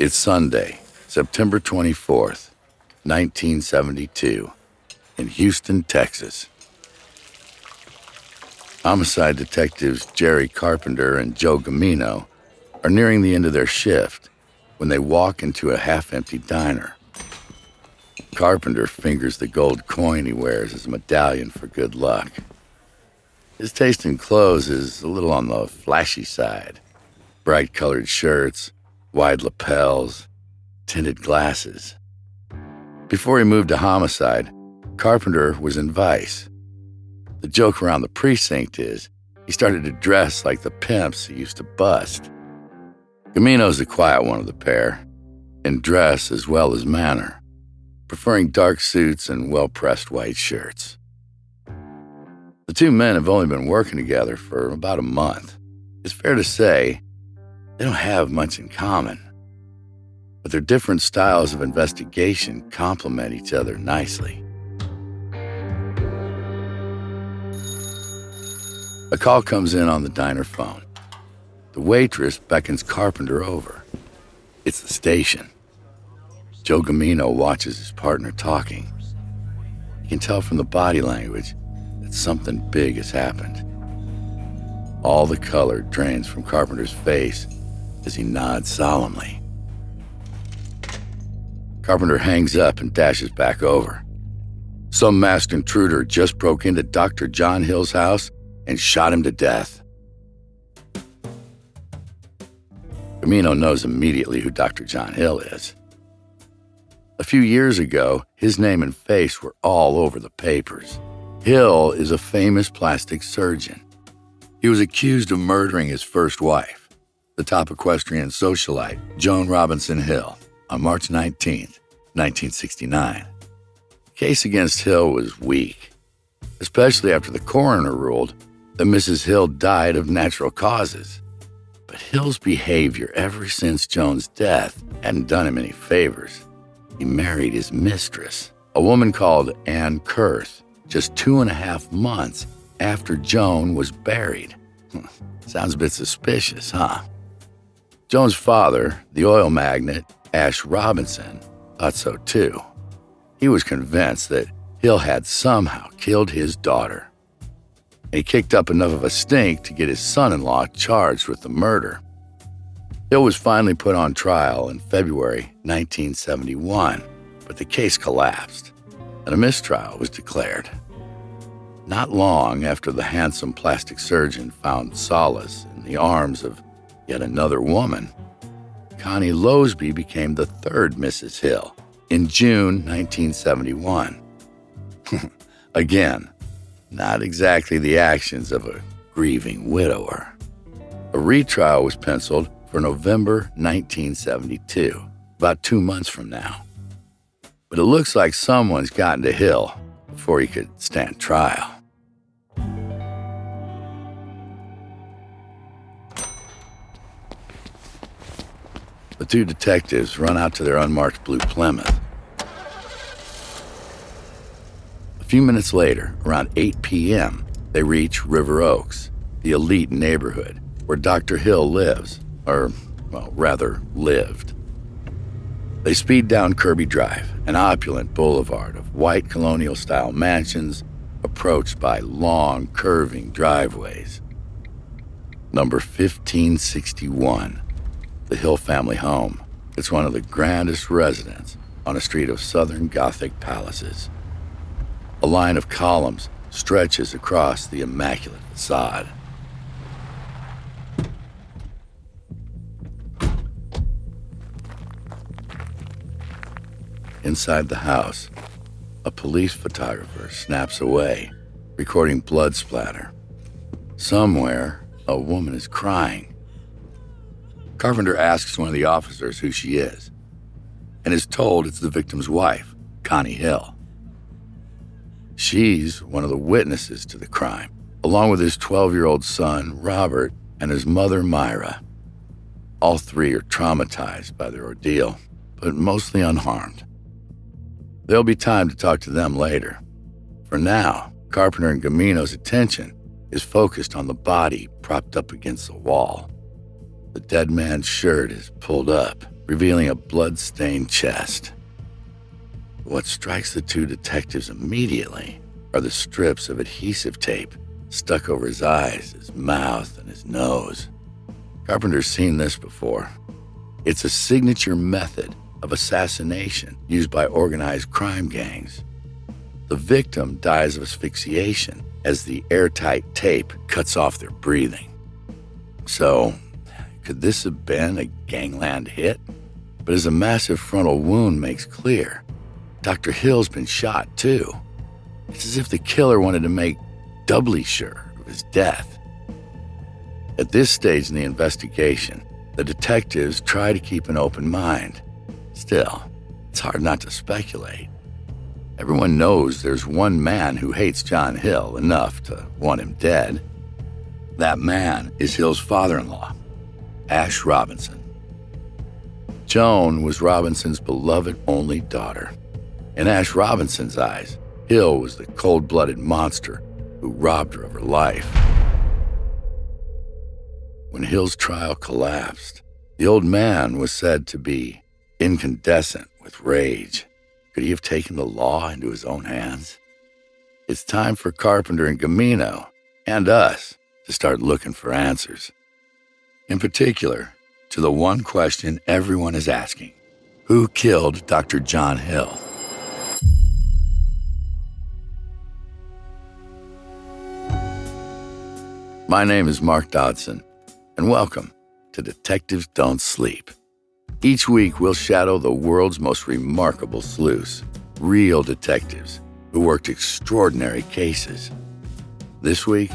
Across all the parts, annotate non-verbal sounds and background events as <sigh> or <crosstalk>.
It's Sunday, September 24th, 1972, in Houston, Texas. Homicide detectives Jerry Carpenter and Joe Gamino are nearing the end of their shift when they walk into a half empty diner. Carpenter fingers the gold coin he wears as a medallion for good luck. His taste in clothes is a little on the flashy side bright colored shirts, wide lapels, tinted glasses. Before he moved to homicide, Carpenter was in Vice. The joke around the precinct is he started to dress like the pimps he used to bust. Gamino's the quiet one of the pair, in dress as well as manner, preferring dark suits and well pressed white shirts. The two men have only been working together for about a month. It's fair to say they don't have much in common, but their different styles of investigation complement each other nicely. A call comes in on the diner phone. The waitress beckons Carpenter over. It's the station. Joe Gamino watches his partner talking. He can tell from the body language that something big has happened. All the color drains from Carpenter's face as he nods solemnly. Carpenter hangs up and dashes back over. Some masked intruder just broke into Dr. John Hill's house and shot him to death. Gamino knows immediately who Dr. John Hill is. A few years ago, his name and face were all over the papers. Hill is a famous plastic surgeon. He was accused of murdering his first wife the top equestrian socialite, Joan Robinson Hill, on March 19, 1969. The case against Hill was weak, especially after the coroner ruled that Mrs. Hill died of natural causes. But Hill's behavior ever since Joan's death hadn't done him any favors. He married his mistress, a woman called Ann Kurth, just two and a half months after Joan was buried. <laughs> Sounds a bit suspicious, huh? Joan's father, the oil magnate Ash Robinson, thought so too. He was convinced that Hill had somehow killed his daughter. He kicked up enough of a stink to get his son in law charged with the murder. Hill was finally put on trial in February 1971, but the case collapsed and a mistrial was declared. Not long after the handsome plastic surgeon found solace in the arms of yet another woman. Connie Loseby became the third Mrs. Hill in June 1971. <laughs> Again, not exactly the actions of a grieving widower. A retrial was penciled for November 1972, about two months from now. But it looks like someone's gotten to Hill before he could stand trial. The two detectives run out to their unmarked blue Plymouth. A few minutes later, around 8 p.m., they reach River Oaks, the elite neighborhood where Dr. Hill lives, or, well, rather, lived. They speed down Kirby Drive, an opulent boulevard of white colonial style mansions approached by long, curving driveways. Number 1561 the Hill family home. It's one of the grandest residences on a street of southern Gothic palaces. A line of columns stretches across the immaculate facade. Inside the house, a police photographer snaps away, recording blood splatter. Somewhere, a woman is crying. Carpenter asks one of the officers who she is and is told it's the victim's wife, Connie Hill. She's one of the witnesses to the crime, along with his 12 year old son, Robert, and his mother, Myra. All three are traumatized by their ordeal, but mostly unharmed. There'll be time to talk to them later. For now, Carpenter and Gamino's attention is focused on the body propped up against the wall. The dead man's shirt is pulled up, revealing a blood-stained chest. What strikes the two detectives immediately are the strips of adhesive tape stuck over his eyes, his mouth, and his nose. Carpenter's seen this before. It's a signature method of assassination used by organized crime gangs. The victim dies of asphyxiation as the airtight tape cuts off their breathing. So, could this have been a gangland hit? But as a massive frontal wound makes clear, Dr. Hill's been shot too. It's as if the killer wanted to make doubly sure of his death. At this stage in the investigation, the detectives try to keep an open mind. Still, it's hard not to speculate. Everyone knows there's one man who hates John Hill enough to want him dead. That man is Hill's father in law, Ash Robinson. Joan was Robinson's beloved only daughter. In Ash Robinson's eyes, Hill was the cold blooded monster who robbed her of her life. When Hill's trial collapsed, the old man was said to be incandescent with rage. Could he have taken the law into his own hands? It's time for Carpenter and Gamino, and us, to start looking for answers. In particular, to the one question everyone is asking Who killed Dr. John Hill? My name is Mark Dodson, and welcome to Detectives Don't Sleep. Each week, we'll shadow the world's most remarkable sleuths, real detectives who worked extraordinary cases. This week,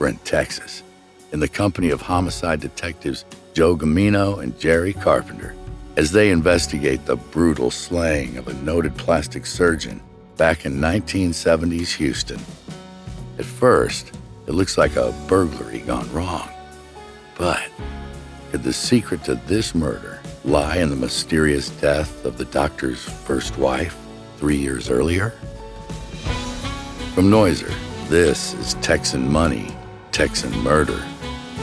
we're in Texas, in the company of homicide detectives Joe Gamino and Jerry Carpenter, as they investigate the brutal slaying of a noted plastic surgeon back in 1970s Houston. At first, it looks like a burglary gone wrong. But could the secret to this murder lie in the mysterious death of the doctor's first wife three years earlier? From Noiser, this is Texan Money Texan Murder,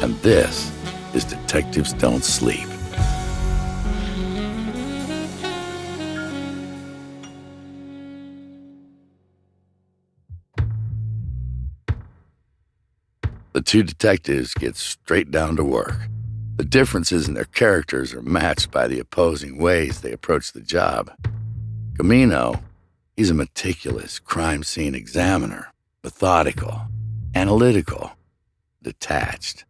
and this is Detectives Don't Sleep. The two detectives get straight down to work. The differences in their characters are matched by the opposing ways they approach the job. Gamino, he's a meticulous crime scene examiner, methodical, analytical, detached.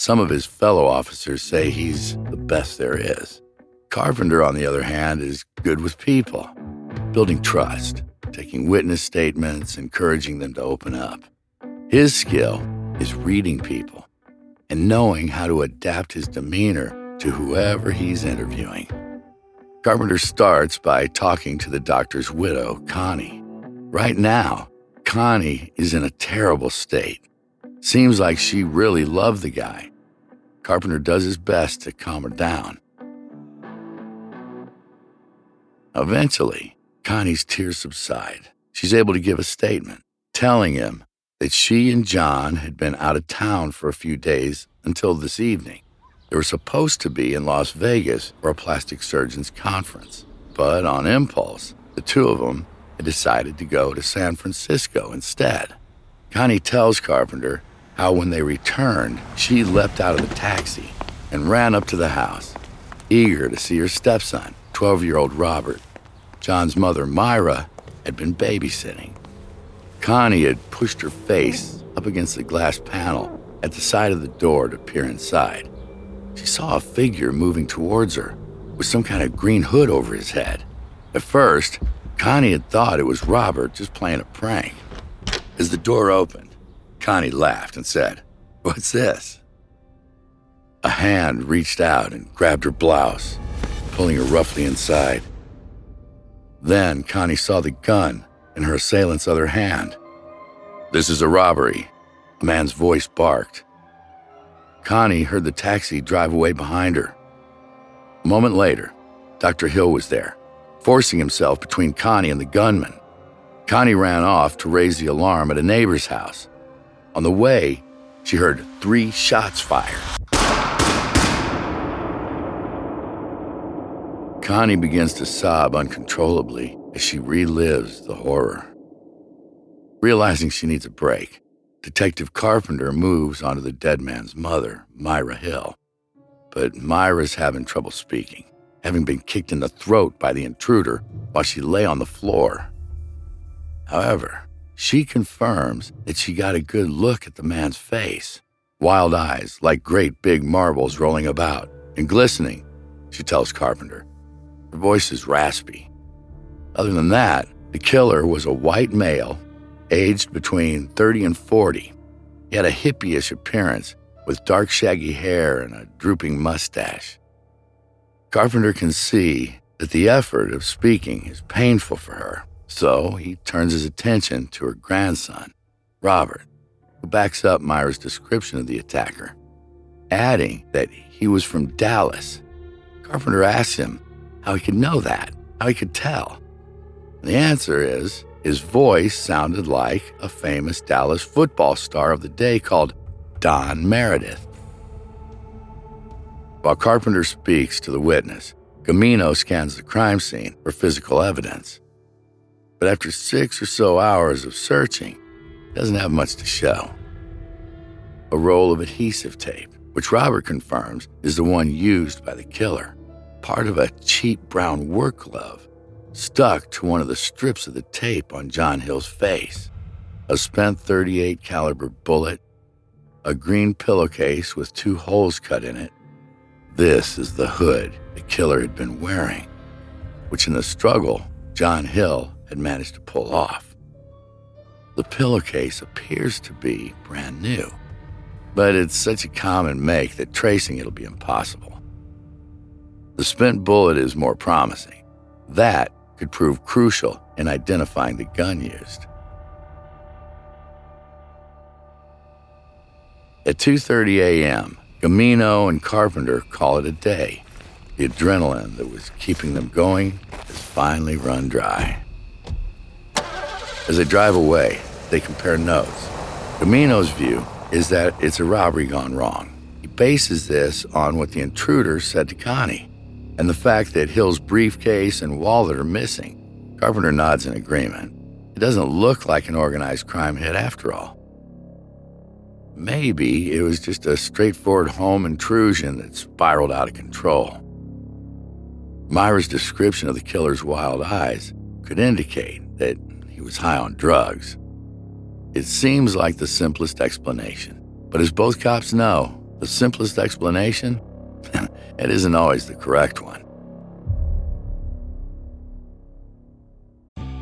Some of his fellow officers say he's the best there is. Carpenter, on the other hand, is good with people, building trust, taking witness statements, encouraging them to open up. His skill is reading people and knowing how to adapt his demeanor to whoever he's interviewing. Carpenter starts by talking to the doctor's widow, Connie. Right now, Connie is in a terrible state. Seems like she really loved the guy. Carpenter does his best to calm her down. Eventually, Connie's tears subside. She's able to give a statement, telling him that she and John had been out of town for a few days until this evening. They were supposed to be in Las Vegas for a plastic surgeon's conference, but on impulse, the two of them had decided to go to San Francisco instead. Connie tells Carpenter how when they returned, she leapt out of the taxi and ran up to the house, eager to see her stepson, 12 year old Robert. John's mother, Myra, had been babysitting. Connie had pushed her face up against the glass panel at the side of the door to peer inside. She saw a figure moving towards her with some kind of green hood over his head. At first, Connie had thought it was Robert just playing a prank. As the door opened, Connie laughed and said, What's this? A hand reached out and grabbed her blouse, pulling her roughly inside. Then Connie saw the gun in her assailant's other hand. This is a robbery, a man's voice barked. Connie heard the taxi drive away behind her. A moment later, Dr. Hill was there, forcing himself between Connie and the gunman. Connie ran off to raise the alarm at a neighbor's house. On the way, she heard three shots fired. Connie begins to sob uncontrollably as she relives the horror. Realizing she needs a break, Detective Carpenter moves onto the dead man's mother, Myra Hill. But Myra's having trouble speaking, having been kicked in the throat by the intruder while she lay on the floor. However, she confirms that she got a good look at the man's face wild eyes like great big marbles rolling about and glistening, she tells Carpenter. Her voice is raspy. Other than that, the killer was a white male, aged between 30 and 40. He had a hippie-ish appearance with dark shaggy hair and a drooping mustache. Carpenter can see that the effort of speaking is painful for her, so he turns his attention to her grandson, Robert, who backs up Myra's description of the attacker, adding that he was from Dallas. Carpenter asks him how he could know that, how he could tell. The answer is his voice sounded like a famous Dallas football star of the day called Don Meredith. While Carpenter speaks to the witness, Gamino scans the crime scene for physical evidence. But after six or so hours of searching, doesn't have much to show. A roll of adhesive tape, which Robert confirms is the one used by the killer, part of a cheap brown work glove, stuck to one of the strips of the tape on John Hill's face. A spent 38 caliber bullet, a green pillowcase with two holes cut in it. This is the hood the killer had been wearing, which in the struggle John Hill had managed to pull off. The pillowcase appears to be brand new, but it's such a common make that tracing it'll be impossible. The spent bullet is more promising. That could prove crucial in identifying the gun used. At 2:30 a.m., Gamino and Carpenter call it a day. The adrenaline that was keeping them going has finally run dry. As they drive away, they compare notes. Gamino's view is that it's a robbery gone wrong. He bases this on what the intruder said to Connie and the fact that Hill's briefcase and wallet are missing. Carpenter nods in agreement. It doesn't look like an organized crime hit after all. Maybe it was just a straightforward home intrusion that spiraled out of control. Myra's description of the killer's wild eyes could indicate that was high on drugs. It seems like the simplest explanation, but as both cops know, the simplest explanation, <laughs> it isn't always the correct one.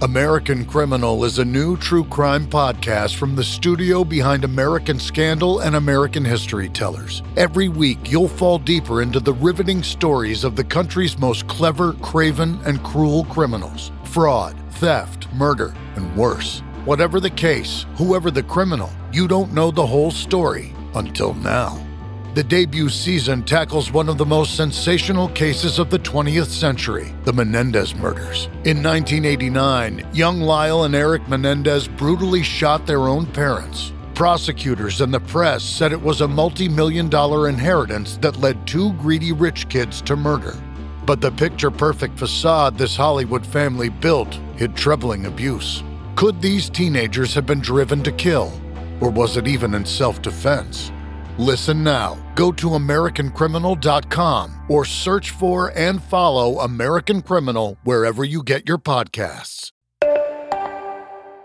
American Criminal is a new true crime podcast from the studio behind American Scandal and American History Tellers. Every week, you'll fall deeper into the riveting stories of the country's most clever, craven, and cruel criminals fraud theft, murder, and worse. Whatever the case, whoever the criminal, you don't know the whole story until now. The debut season tackles one of the most sensational cases of the 20th century the Menendez murders. In 1989, young Lyle and Eric Menendez brutally shot their own parents. Prosecutors and the press said it was a multi million dollar inheritance that led two greedy rich kids to murder. But the picture perfect facade this Hollywood family built hid troubling abuse. Could these teenagers have been driven to kill? Or was it even in self defense? Listen now. Go to AmericanCriminal.com or search for and follow American Criminal wherever you get your podcasts.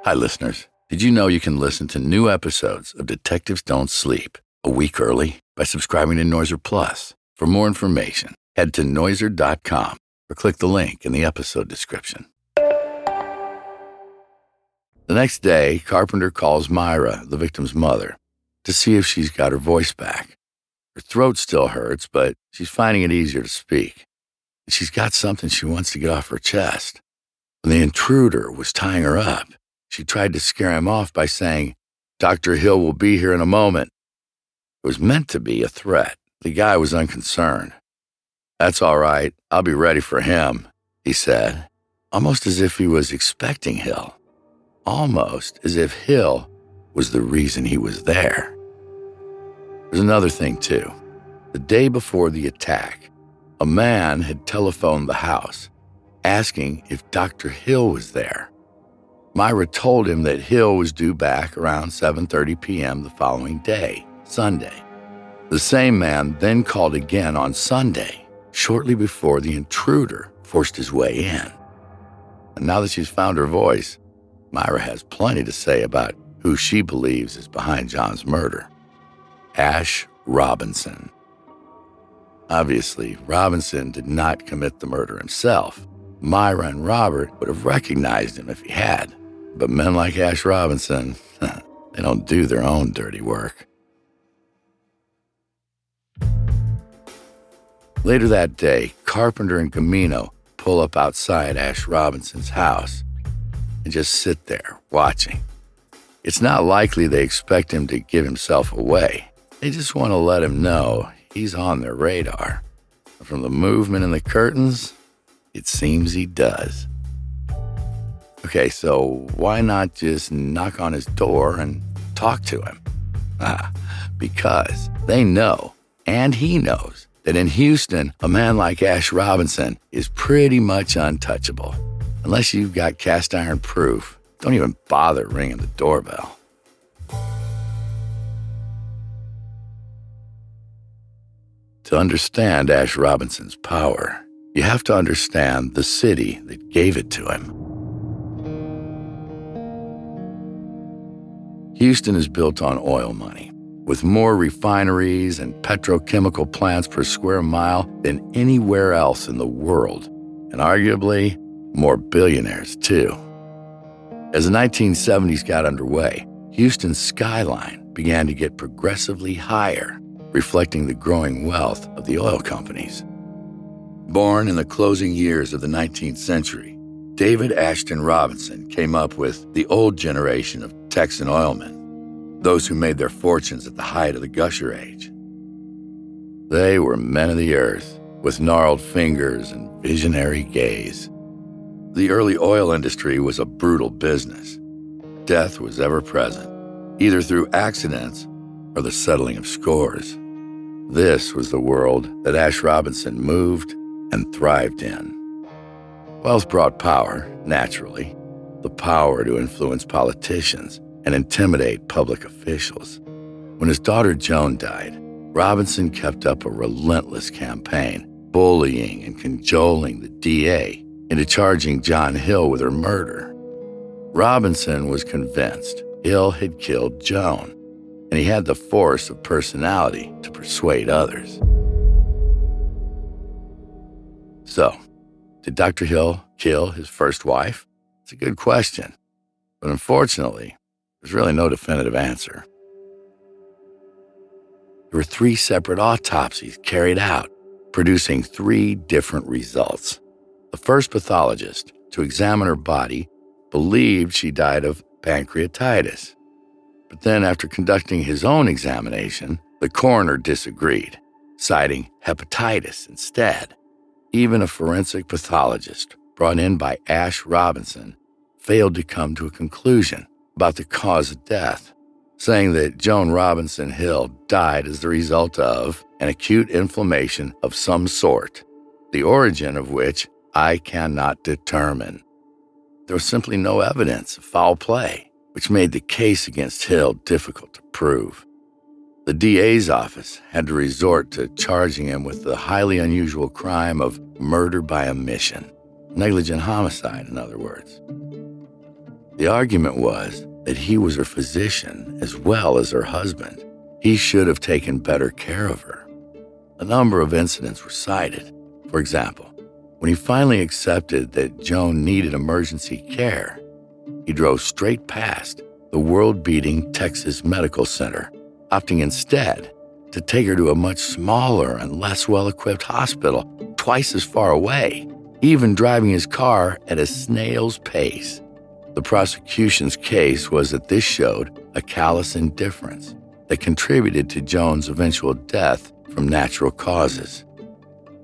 Hi, listeners. Did you know you can listen to new episodes of Detectives Don't Sleep a week early by subscribing to Noiser Plus? For more information, head to Noiser.com or click the link in the episode description. The next day, Carpenter calls Myra, the victim's mother, to see if she's got her voice back. Her throat still hurts, but she's finding it easier to speak. She's got something she wants to get off her chest. When the intruder was tying her up, she tried to scare him off by saying, Dr. Hill will be here in a moment. It was meant to be a threat. The guy was unconcerned. That's all right. I'll be ready for him, he said, almost as if he was expecting Hill. Almost as if Hill was the reason he was there. There's another thing, too. The day before the attack, a man had telephoned the house asking if Dr. Hill was there. Myra told him that Hill was due back around 7:30 p.m. the following day, Sunday. The same man then called again on Sunday, shortly before the intruder forced his way in. And now that she's found her voice, Myra has plenty to say about who she believes is behind John's murder. Ash Robinson. Obviously, Robinson did not commit the murder himself. Myra and Robert would have recognized him if he had. But men like Ash Robinson, <laughs> they don't do their own dirty work. Later that day, Carpenter and Gamino pull up outside Ash Robinson's house and just sit there watching. It's not likely they expect him to give himself away. They just want to let him know he's on their radar. From the movement in the curtains, it seems he does. Okay, so why not just knock on his door and talk to him? Ah, because they know, and he knows, that in Houston, a man like Ash Robinson is pretty much untouchable. Unless you've got cast iron proof, don't even bother ringing the doorbell. To understand Ash Robinson's power, you have to understand the city that gave it to him. Houston is built on oil money, with more refineries and petrochemical plants per square mile than anywhere else in the world, and arguably more billionaires, too. As the 1970s got underway, Houston's skyline began to get progressively higher, reflecting the growing wealth of the oil companies. Born in the closing years of the 19th century, David Ashton Robinson came up with the old generation of Texan oilmen, those who made their fortunes at the height of the Gusher Age. They were men of the earth, with gnarled fingers and visionary gaze. The early oil industry was a brutal business. Death was ever present, either through accidents or the settling of scores. This was the world that Ash Robinson moved and thrived in. Wealth brought power, naturally, the power to influence politicians and intimidate public officials. When his daughter Joan died, Robinson kept up a relentless campaign, bullying and cajoling the DA into charging John Hill with her murder. Robinson was convinced Hill had killed Joan, and he had the force of personality to persuade others. So, did Dr. Hill kill his first wife? It's a good question, but unfortunately, there's really no definitive answer. There were three separate autopsies carried out, producing three different results. The first pathologist to examine her body believed she died of pancreatitis. But then, after conducting his own examination, the coroner disagreed, citing hepatitis instead. Even a forensic pathologist brought in by Ash Robinson failed to come to a conclusion about the cause of death, saying that Joan Robinson Hill died as the result of an acute inflammation of some sort, the origin of which I cannot determine. There was simply no evidence of foul play, which made the case against Hill difficult to prove. The DA's office had to resort to charging him with the highly unusual crime of murder by omission, negligent homicide, in other words. The argument was that he was her physician as well as her husband. He should have taken better care of her. A number of incidents were cited. For example, when he finally accepted that Joan needed emergency care, he drove straight past the world beating Texas Medical Center opting instead to take her to a much smaller and less well equipped hospital twice as far away, even driving his car at a snail's pace. The prosecution's case was that this showed a callous indifference that contributed to Joan's eventual death from natural causes.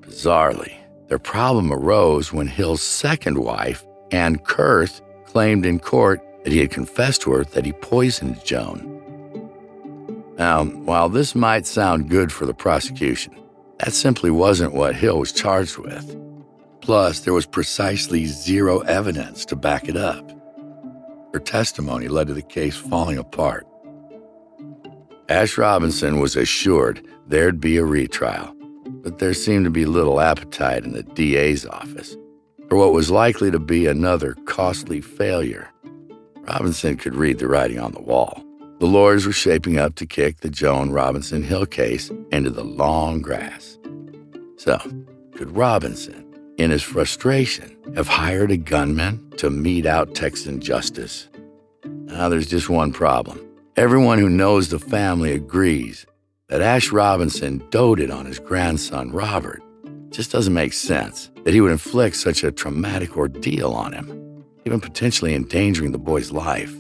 Bizarrely, their problem arose when Hill's second wife, Ann Kurth, claimed in court that he had confessed to her that he poisoned Joan. Now, while this might sound good for the prosecution, That simply wasn't what Hill was charged with. Plus, there was precisely zero evidence to back it up. Her testimony led to the case falling apart. Ash Robinson was assured there'd be a retrial, but there seemed to be little appetite in the DA's office for what was likely to be another costly failure. Robinson could read the writing on the wall. The lawyers were shaping up to kick the Joan Robinson Hill case into the long grass. So, could Robinson, in his frustration, have hired a gunman to mete out Texan justice? Now, there's just one problem. Everyone who knows the family agrees that Ash Robinson doted on his grandson, Robert. Just doesn't make sense that he would inflict such a traumatic ordeal on him, even potentially endangering the boy's life.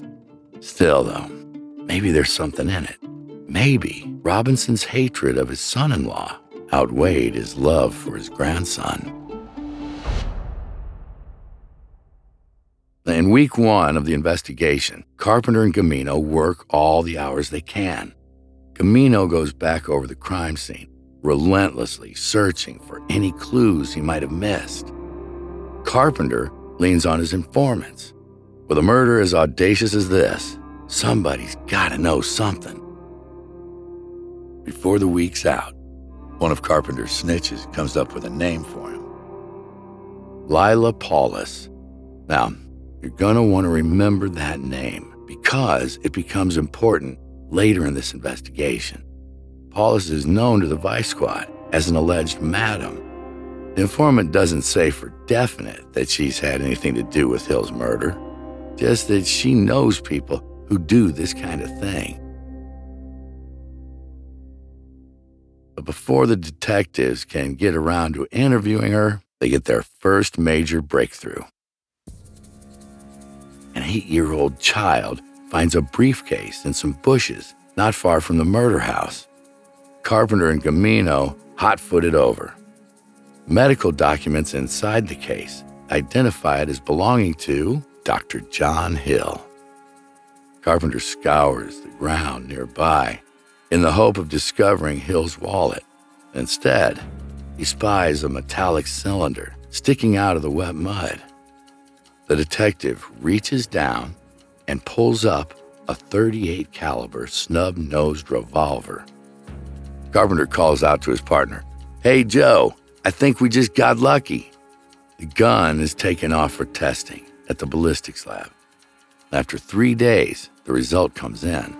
Still, though, maybe there's something in it. Maybe Robinson's hatred of his son in law outweighed his love for his grandson. In week one of the investigation, Carpenter and Gamino work all the hours they can. Gamino goes back over the crime scene, relentlessly searching for any clues he might have missed. Carpenter leans on his informants. With a murder as audacious as this, somebody's got to know something. Before the week's out, one of Carpenter's snitches comes up with a name for him Lila Paulus. Now, you're going to want to remember that name because it becomes important later in this investigation. Paulus is known to the Vice Squad as an alleged madam. The informant doesn't say for definite that she's had anything to do with Hill's murder, just that she knows people who do this kind of thing. But before the detectives can get around to interviewing her, they get their first major breakthrough. An eight year old child finds a briefcase in some bushes not far from the murder house. Carpenter and Gamino hot footed over. Medical documents inside the case identify it as belonging to Dr. John Hill. Carpenter scours the ground nearby in the hope of discovering Hill's wallet. Instead, he spies a metallic cylinder sticking out of the wet mud. The detective reaches down and pulls up a 38 caliber snub-nosed revolver. Carpenter calls out to his partner, "Hey Joe, I think we just got lucky." The gun is taken off for testing at the ballistics lab. After 3 days, the result comes in.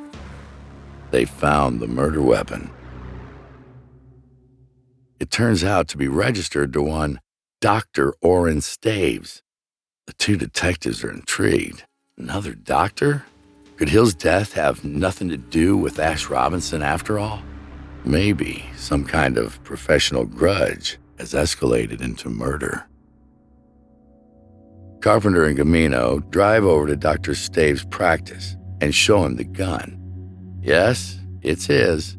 They found the murder weapon. It turns out to be registered to one Dr. Orrin Staves, the two detectives are intrigued. Another doctor? Could Hill's death have nothing to do with Ash Robinson after all? Maybe some kind of professional grudge has escalated into murder. Carpenter and Gamino drive over to Dr. Staves' practice and show him the gun. Yes, it's his,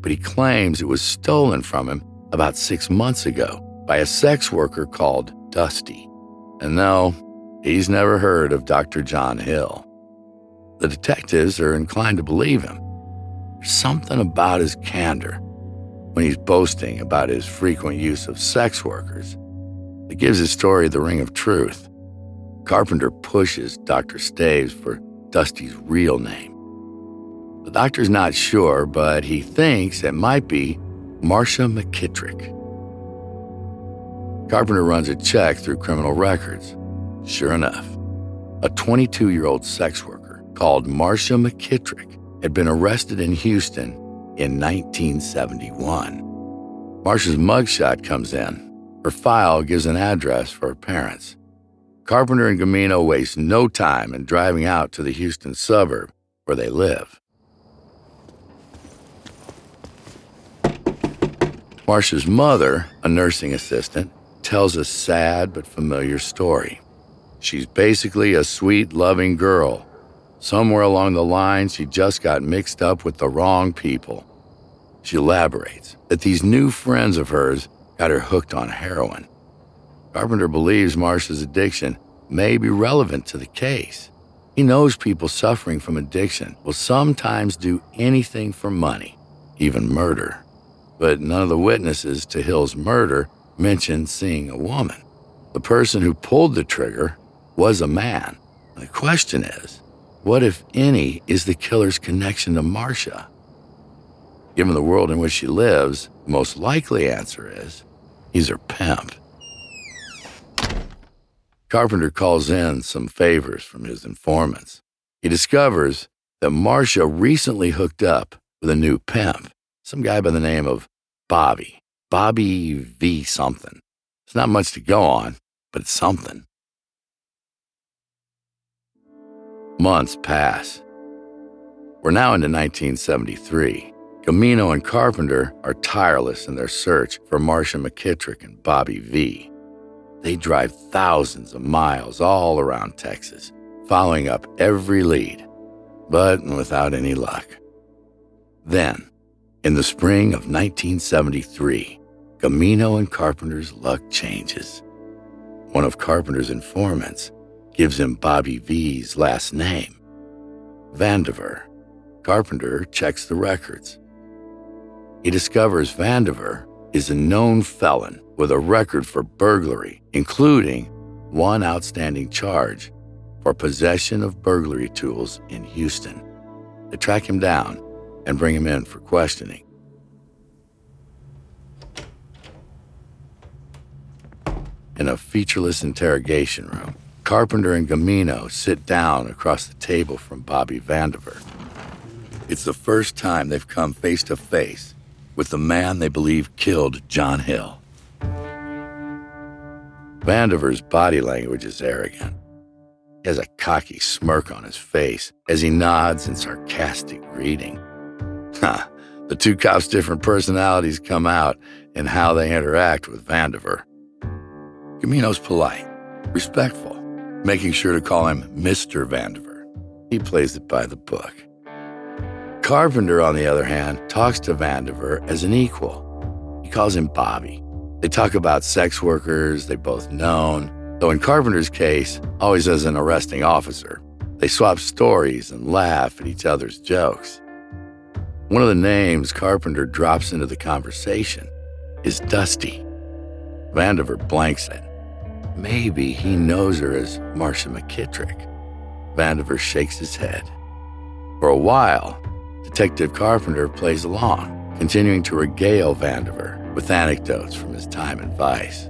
but he claims it was stolen from him about six months ago by a sex worker called Dusty. And no, He's never heard of Dr. John Hill. The detectives are inclined to believe him. There's something about his candor when he's boasting about his frequent use of sex workers that gives his story the ring of truth. Carpenter pushes Dr. Staves for Dusty's real name. The doctor's not sure, but he thinks it might be Marcia McKittrick. Carpenter runs a check through criminal records. Sure enough, a 22 year old sex worker called Marcia McKittrick had been arrested in Houston in 1971. Marcia's mugshot comes in. Her file gives an address for her parents. Carpenter and Gamino waste no time in driving out to the Houston suburb where they live. Marcia's mother, a nursing assistant, tells a sad but familiar story. She's basically a sweet, loving girl. Somewhere along the line, she just got mixed up with the wrong people. She elaborates that these new friends of hers got her hooked on heroin. Carpenter believes Marcia's addiction may be relevant to the case. He knows people suffering from addiction will sometimes do anything for money, even murder. but none of the witnesses to Hill's murder mentioned seeing a woman. The person who pulled the trigger was a man. The question is, what, if any, is the killer's connection to Marcia? Given the world in which she lives, the most likely answer is he's her pimp. Carpenter calls in some favors from his informants. He discovers that Marcia recently hooked up with a new pimp, some guy by the name of Bobby. Bobby V something. It's not much to go on, but it's something. Months pass. We're now into 1973. Gamino and Carpenter are tireless in their search for Marcia McKittrick and Bobby V. They drive thousands of miles all around Texas, following up every lead, but without any luck. Then, in the spring of 1973, Gamino and Carpenter's luck changes. One of Carpenter's informants gives him Bobby V's last name, Vandiver. Carpenter checks the records. He discovers Vandiver is a known felon with a record for burglary, including one outstanding charge for possession of burglary tools in Houston. They track him down and bring him in for questioning. In a featureless interrogation room, Carpenter and Gamino sit down across the table from Bobby Vandiver. It's the first time they've come face to face with the man they believe killed John Hill. Vandiver's body language is arrogant. He has a cocky smirk on his face as he nods in sarcastic greeting. Ha! The two cops' different personalities come out in how they interact with Vandiver. Gamino's polite, respectful, making sure to call him Mr. Vandiver. He plays it by the book. Carpenter, on the other hand, talks to Vandiver as an equal. He calls him Bobby. They talk about sex workers they both known, though in Carpenter's case, always as an arresting officer. They swap stories and laugh at each other's jokes. One of the names Carpenter drops into the conversation is Dusty. Vandiver blanks it. Maybe he knows her as Marcia McKittrick. Vandiver shakes his head. For a while, Detective Carpenter plays along, continuing to regale Vandiver with anecdotes from his time in Vice.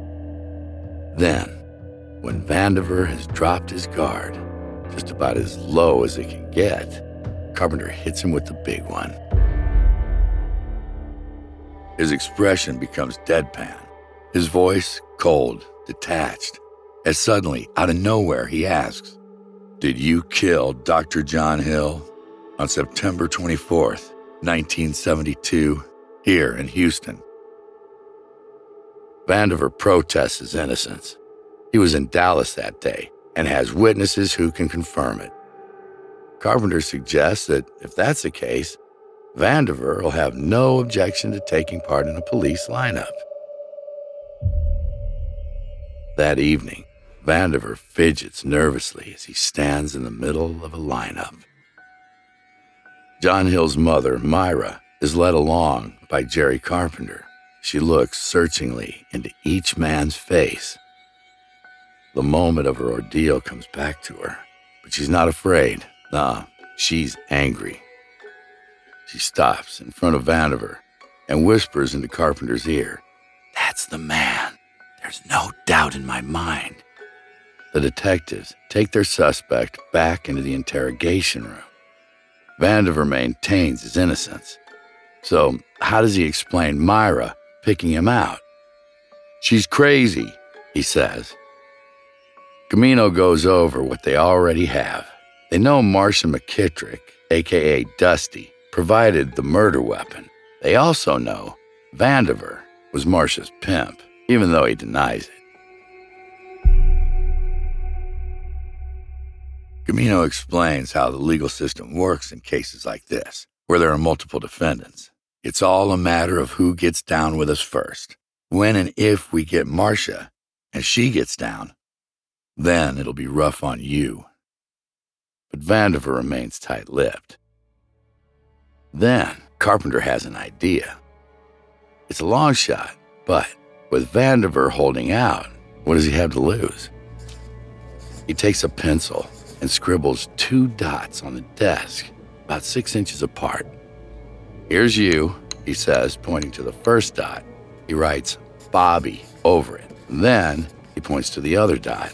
Then, when Vandiver has dropped his guard, just about as low as it can get, Carpenter hits him with the big one. His expression becomes deadpan, his voice cold detached, as suddenly, out of nowhere, he asks, Did you kill Dr. John Hill on September 24th, 1972, here in Houston? Vandiver protests his innocence. He was in Dallas that day and has witnesses who can confirm it. Carpenter suggests that if that's the case, Vandiver will have no objection to taking part in a police lineup. That evening, Vandiver fidgets nervously as he stands in the middle of a lineup. John Hill's mother, Myra, is led along by Jerry Carpenter. She looks searchingly into each man's face. The moment of her ordeal comes back to her, but she's not afraid. Nah, she's angry. She stops in front of Vandiver and whispers into Carpenter's ear, That's the man. There's no doubt in my mind. The detectives take their suspect back into the interrogation room. Vandiver maintains his innocence. So, how does he explain Myra picking him out? She's crazy, he says. Gamino goes over what they already have. They know Marcia McKittrick, aka Dusty, provided the murder weapon. They also know Vandiver was Marcia's pimp even though he denies it. Gamino explains how the legal system works in cases like this, where there are multiple defendants. It's all a matter of who gets down with us first. When and if we get Marcia and she gets down, then it'll be rough on you. But Vandiver remains tight lipped. Then Carpenter has an idea. It's a long shot, but with Vandiver holding out, what does he have to lose? He takes a pencil and scribbles two dots on the desk, about six inches apart. Here's you, he says, pointing to the first dot. He writes Bobby over it. Then he points to the other dot.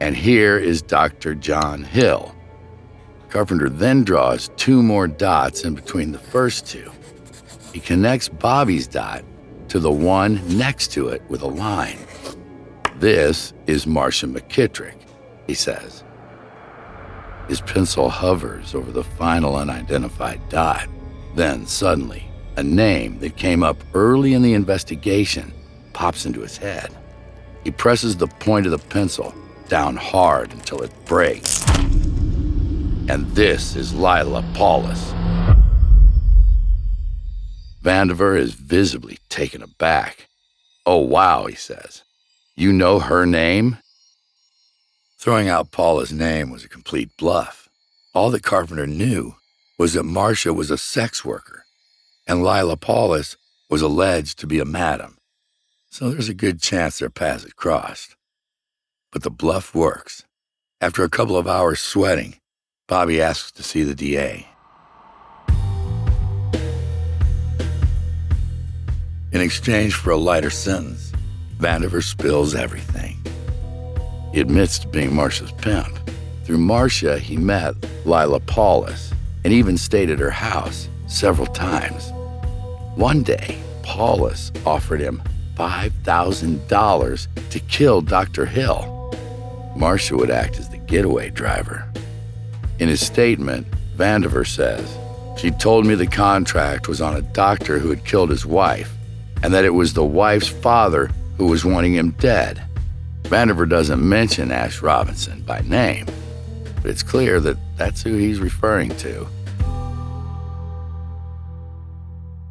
And here is Dr. John Hill. Carpenter then draws two more dots in between the first two. He connects Bobby's dot to the one next to it with a line. This is Marcia McKittrick, he says. His pencil hovers over the final unidentified dot. Then, suddenly, a name that came up early in the investigation pops into his head. He presses the point of the pencil down hard until it breaks. And this is Lila Paulus. Vandiver is visibly taken aback. Oh, wow, he says. You know her name? Throwing out Paulus' name was a complete bluff. All that Carpenter knew was that Marcia was a sex worker, and Lila Paulus was alleged to be a madam. So there's a good chance their paths had crossed. But the bluff works. After a couple of hours sweating, Bobby asks to see the DA. In exchange for a lighter sentence, Vandiver spills everything. He admits to being Marcia's pimp. Through Marcia, he met Lila Paulus and even stayed at her house several times. One day, Paulus offered him $5,000 to kill Dr. Hill. Marcia would act as the getaway driver. In his statement, Vandiver says, She told me the contract was on a doctor who had killed his wife and that it was the wife's father who was wanting him dead. Vandiver doesn't mention Ash Robinson by name, but it's clear that that's who he's referring to.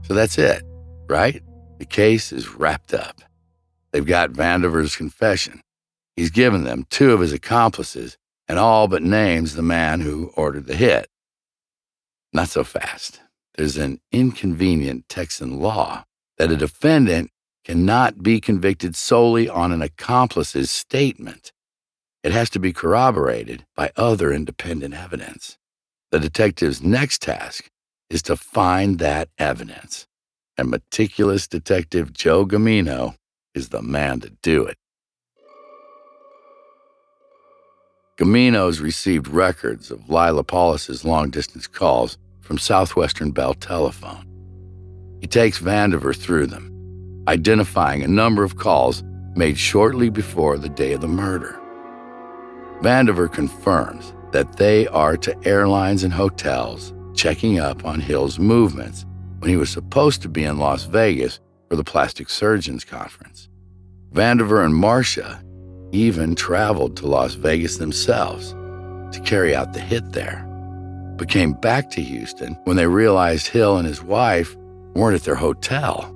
So that's it, right? The case is wrapped up. They've got Vandiver's confession. He's given them two of his accomplices and all but names the man who ordered the hit. Not so fast. There's an inconvenient Texan law that a defendant cannot be convicted solely on an accomplice's statement. It has to be corroborated by other independent evidence. The detective's next task is to find that evidence, and meticulous detective Joe Gamino is the man to do it. Gamino's received records of Lila Paulus's long distance calls from Southwestern Bell Telephone. He takes Vandiver through them, identifying a number of calls made shortly before the day of the murder. Vandiver confirms that they are to airlines and hotels checking up on Hill's movements when he was supposed to be in Las Vegas for the plastic surgeons conference. Vandiver and Marcia even traveled to Las Vegas themselves to carry out the hit there, but came back to Houston when they realized Hill and his wife weren't at their hotel.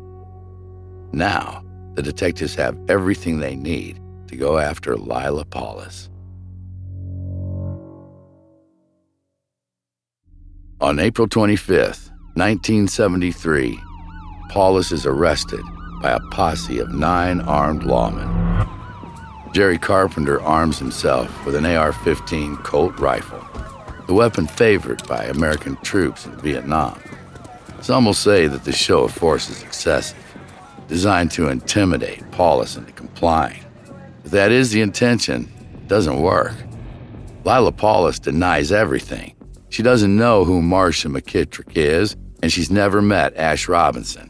Now, the detectives have everything they need to go after Lila Paulus. On April 25th, 1973, Paulus is arrested by a posse of nine armed lawmen. Jerry Carpenter arms himself with an AR 15 Colt rifle, the weapon favored by American troops in Vietnam. Some will say that the show of force is excessive, designed to intimidate Paulus into complying. If that is the intention, it doesn't work. Lila Paulus denies everything. She doesn't know who Marcia McKittrick is, and she's never met Ash Robinson.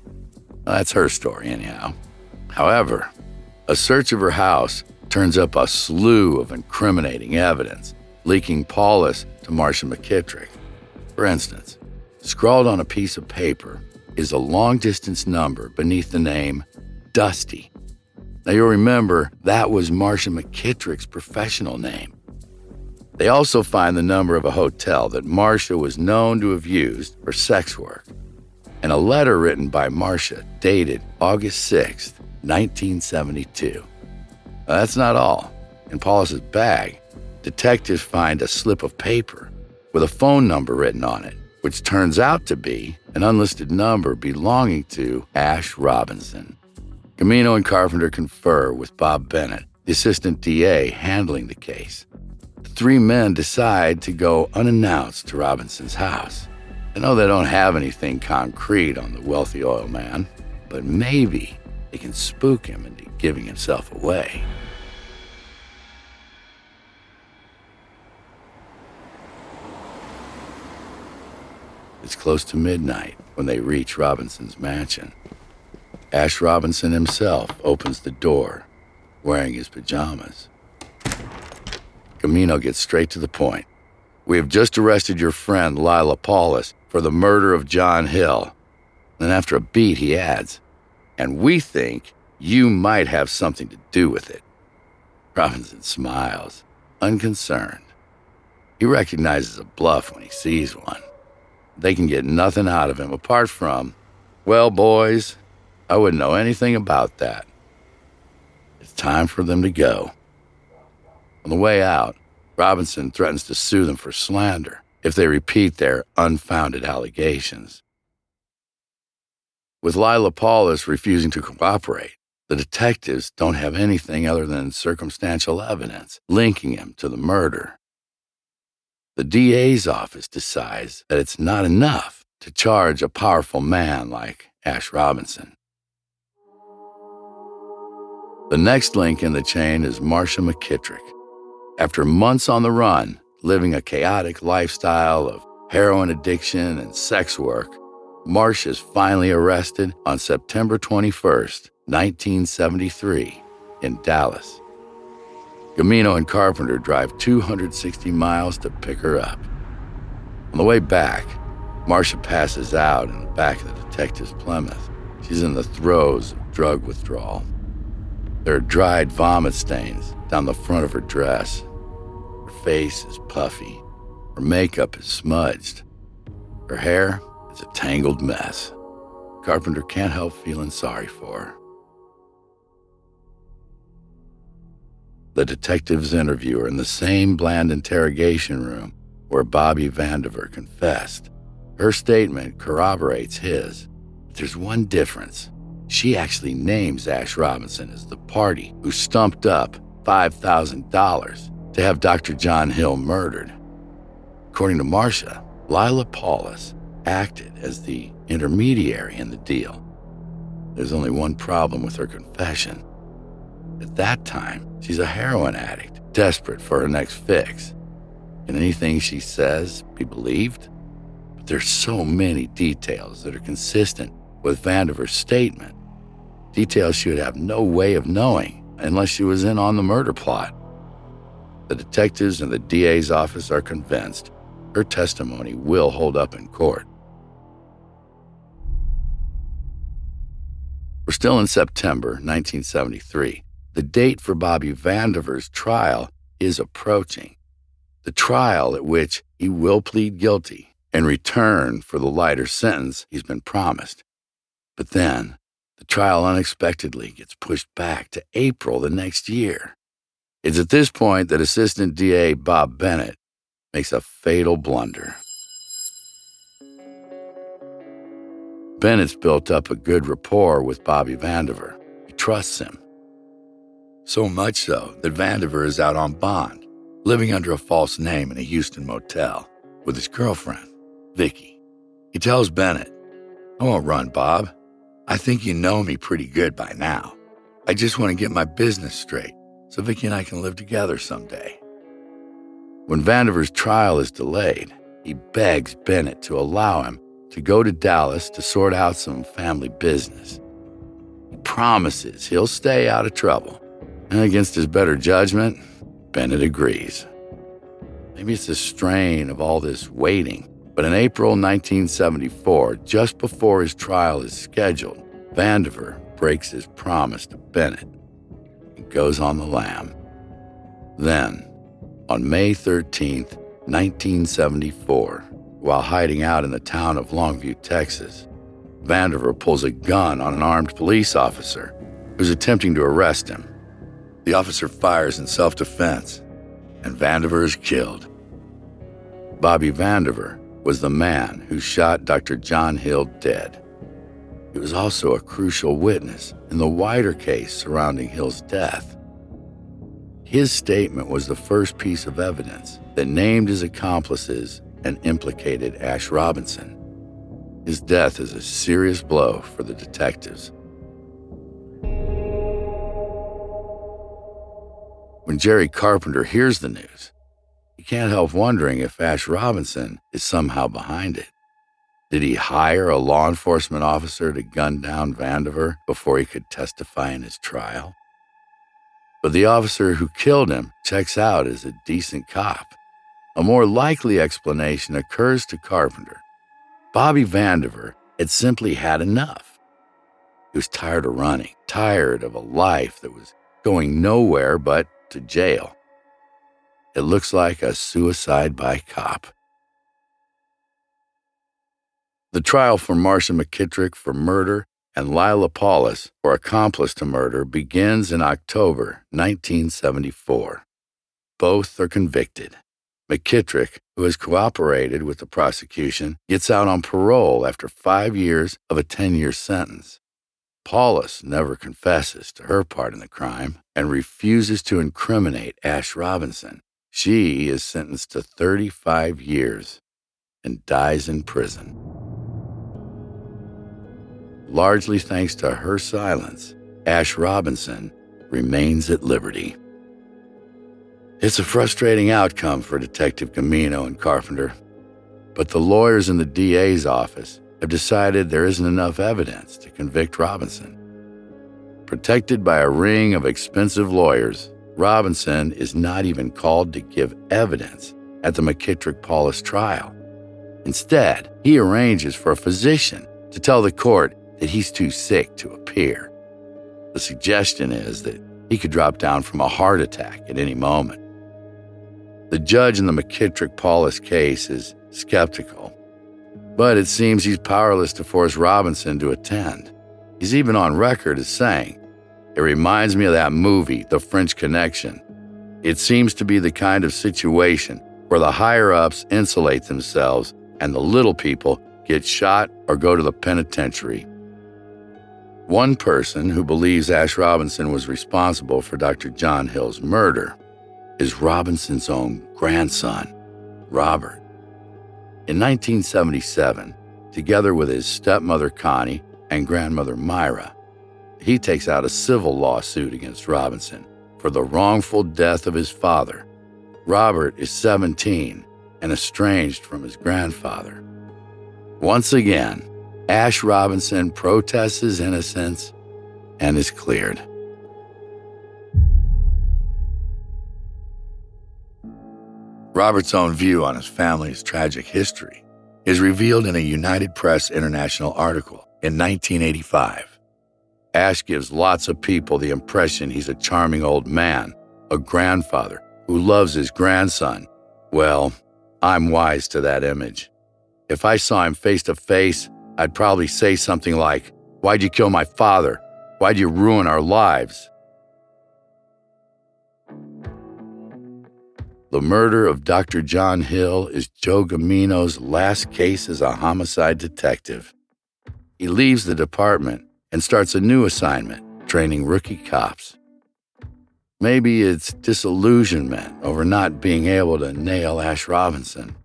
Well, that's her story, anyhow. However, a search of her house turns up a slew of incriminating evidence, linking Paulus to Marcia McKittrick. For instance, Scrawled on a piece of paper is a long distance number beneath the name Dusty. Now you'll remember that was Marcia McKittrick's professional name. They also find the number of a hotel that Marcia was known to have used for sex work, and a letter written by Marcia dated August 6, 1972. Now, that's not all. In Paulus's bag, detectives find a slip of paper with a phone number written on it which turns out to be an unlisted number belonging to Ash Robinson. Gamino and Carpenter confer with Bob Bennett, the assistant DA handling the case. The three men decide to go unannounced to Robinson's house. I know they don't have anything concrete on the wealthy oil man, but maybe they can spook him into giving himself away. It's close to midnight when they reach Robinson's mansion. Ash Robinson himself opens the door, wearing his pajamas. Gamino gets straight to the point. We have just arrested your friend, Lila Paulus, for the murder of John Hill. Then, after a beat, he adds, And we think you might have something to do with it. Robinson smiles, unconcerned. He recognizes a bluff when he sees one. They can get nothing out of him apart from, well, boys, I wouldn't know anything about that. It's time for them to go. On the way out, Robinson threatens to sue them for slander if they repeat their unfounded allegations. With Lila Paulus refusing to cooperate, the detectives don't have anything other than circumstantial evidence linking him to the murder. The DA's office decides that it's not enough to charge a powerful man like Ash Robinson. The next link in the chain is Marcia McKittrick. After months on the run, living a chaotic lifestyle of heroin addiction and sex work, Marcia is finally arrested on September 21st, 1973, in Dallas. Gamino and Carpenter drive 260 miles to pick her up. On the way back, Marcia passes out in the back of the detective's Plymouth. She's in the throes of drug withdrawal. There are dried vomit stains down the front of her dress. Her face is puffy. Her makeup is smudged. Her hair is a tangled mess. Carpenter can't help feeling sorry for her. The detectives interviewer in the same bland interrogation room where Bobby Vandiver confessed. Her statement corroborates his. But there's one difference. She actually names Ash Robinson as the party who stumped up $5,000 to have Dr. John Hill murdered. According to Marcia, Lila Paulus acted as the intermediary in the deal. There's only one problem with her confession. At that time, she's a heroin addict, desperate for her next fix. Can anything she says be believed? But there's so many details that are consistent with Vandiver's statement. Details she would have no way of knowing unless she was in on the murder plot. The detectives in the DA's office are convinced her testimony will hold up in court. We're still in September 1973. The date for Bobby Vandiver's trial is approaching. The trial at which he will plead guilty in return for the lighter sentence he's been promised. But then, the trial unexpectedly gets pushed back to April the next year. It's at this point that Assistant DA Bob Bennett makes a fatal blunder. Bennett's built up a good rapport with Bobby Vandiver. He trusts him. So much so that Vandiver is out on bond, living under a false name in a Houston motel with his girlfriend, Vicky. He tells Bennett, I won't run, Bob. I think you know me pretty good by now. I just want to get my business straight so Vicky and I can live together someday. When Vandiver's trial is delayed, he begs Bennett to allow him to go to Dallas to sort out some family business. He promises he'll stay out of trouble and against his better judgment, Bennett agrees. Maybe it's the strain of all this waiting, but in April 1974, just before his trial is scheduled, Vandiver breaks his promise to Bennett and goes on the lam. Then, on May 13, 1974, while hiding out in the town of Longview, Texas, Vandiver pulls a gun on an armed police officer who's attempting to arrest him. The officer fires in self defense, and Vandiver is killed. Bobby Vandiver was the man who shot Dr. John Hill dead. He was also a crucial witness in the wider case surrounding Hill's death. His statement was the first piece of evidence that named his accomplices and implicated Ash Robinson. His death is a serious blow for the detectives. When Jerry Carpenter hears the news, he can't help wondering if Ash Robinson is somehow behind it. Did he hire a law enforcement officer to gun down Vandiver before he could testify in his trial? But the officer who killed him checks out as a decent cop. A more likely explanation occurs to Carpenter. Bobby Vandiver had simply had enough. He was tired of running, tired of a life that was going nowhere but to jail. It looks like a suicide by cop. The trial for Marcia McKittrick for murder and Lila Paulus for accomplice to murder begins in October 1974. Both are convicted. McKittrick, who has cooperated with the prosecution, gets out on parole after five years of a 10 year sentence. Paulus never confesses to her part in the crime and refuses to incriminate Ash Robinson. She is sentenced to 35 years and dies in prison. Largely thanks to her silence, Ash Robinson remains at liberty. It's a frustrating outcome for Detective Gamino and Carpenter, but the lawyers in the DA's office have decided there isn't enough evidence to convict Robinson. Protected by a ring of expensive lawyers, Robinson is not even called to give evidence at the McKittrick Paulus trial. Instead, he arranges for a physician to tell the court that he's too sick to appear. The suggestion is that he could drop down from a heart attack at any moment. The judge in the McKittrick Paulus case is skeptical, but it seems he's powerless to force Robinson to attend. He's even on record as saying, It reminds me of that movie, The French Connection. It seems to be the kind of situation where the higher ups insulate themselves and the little people get shot or go to the penitentiary. One person who believes Ash Robinson was responsible for Dr. John Hill's murder is Robinson's own grandson, Robert. In 1977, together with his stepmother Connie and grandmother Myra, he takes out a civil lawsuit against Robinson for the wrongful death of his father. Robert is 17 and estranged from his grandfather. Once again, Ash Robinson protests his innocence and is cleared. Robert's own view on his family's tragic history is revealed in a United Press International article in 1985. Ash gives lots of people the impression he's a charming old man, a grandfather who loves his grandson. Well, I'm wise to that image. If I saw him face to face, I'd probably say something like, Why'd you kill my father? Why'd you ruin our lives? The murder of Dr. John Hill is Joe Gamino's last case as a homicide detective. He leaves the department and starts a new assignment, training rookie cops. Maybe it's disillusionment over not being able to nail Ash Robinson.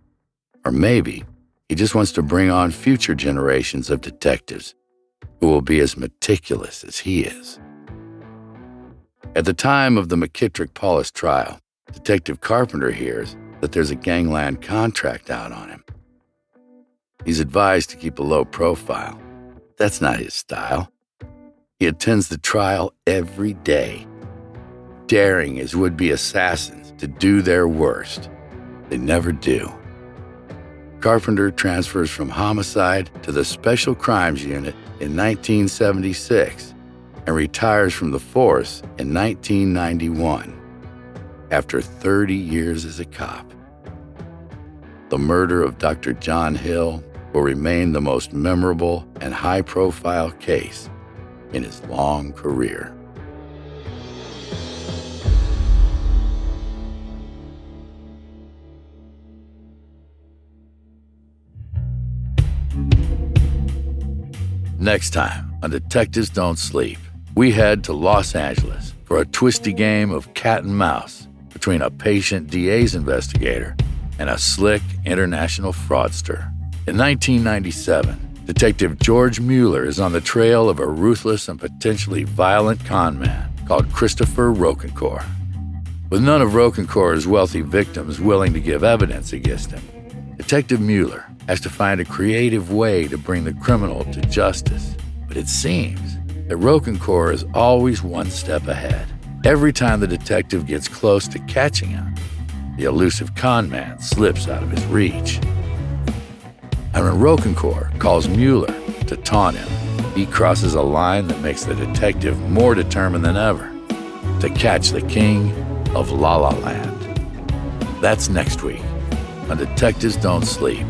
Or maybe he just wants to bring on future generations of detectives who will be as meticulous as he is. At the time of the McKittrick Paulus trial, Detective Carpenter hears that there's a gangland contract out on him. He's advised to keep a low profile. That's not his style. He attends the trial every day, daring his would be assassins to do their worst. They never do. Carpenter transfers from homicide to the Special Crimes Unit in 1976 and retires from the force in 1991 after 30 years as a cop. The murder of Dr. John Hill will remain the most memorable and high profile case in his long career. Next time on Detectives Don't Sleep, we head to Los Angeles for a twisty game of cat and mouse between a patient DA's investigator and a slick international fraudster. In 1997, Detective George Mueller is on the trail of a ruthless and potentially violent conman called Christopher Rocancourt. With none of Rocancourt's wealthy victims willing to give evidence against him, Detective Mueller has to find a creative way to bring the criminal to justice. But it seems that Rocancourt is always one step ahead. Every time the detective gets close to catching him, the elusive conman slips out of his reach. And when Rocancourt calls Mueller to taunt him, he crosses a line that makes the detective more determined than ever to catch the king of La La Land. That's next week on Detectives Don't Sleep.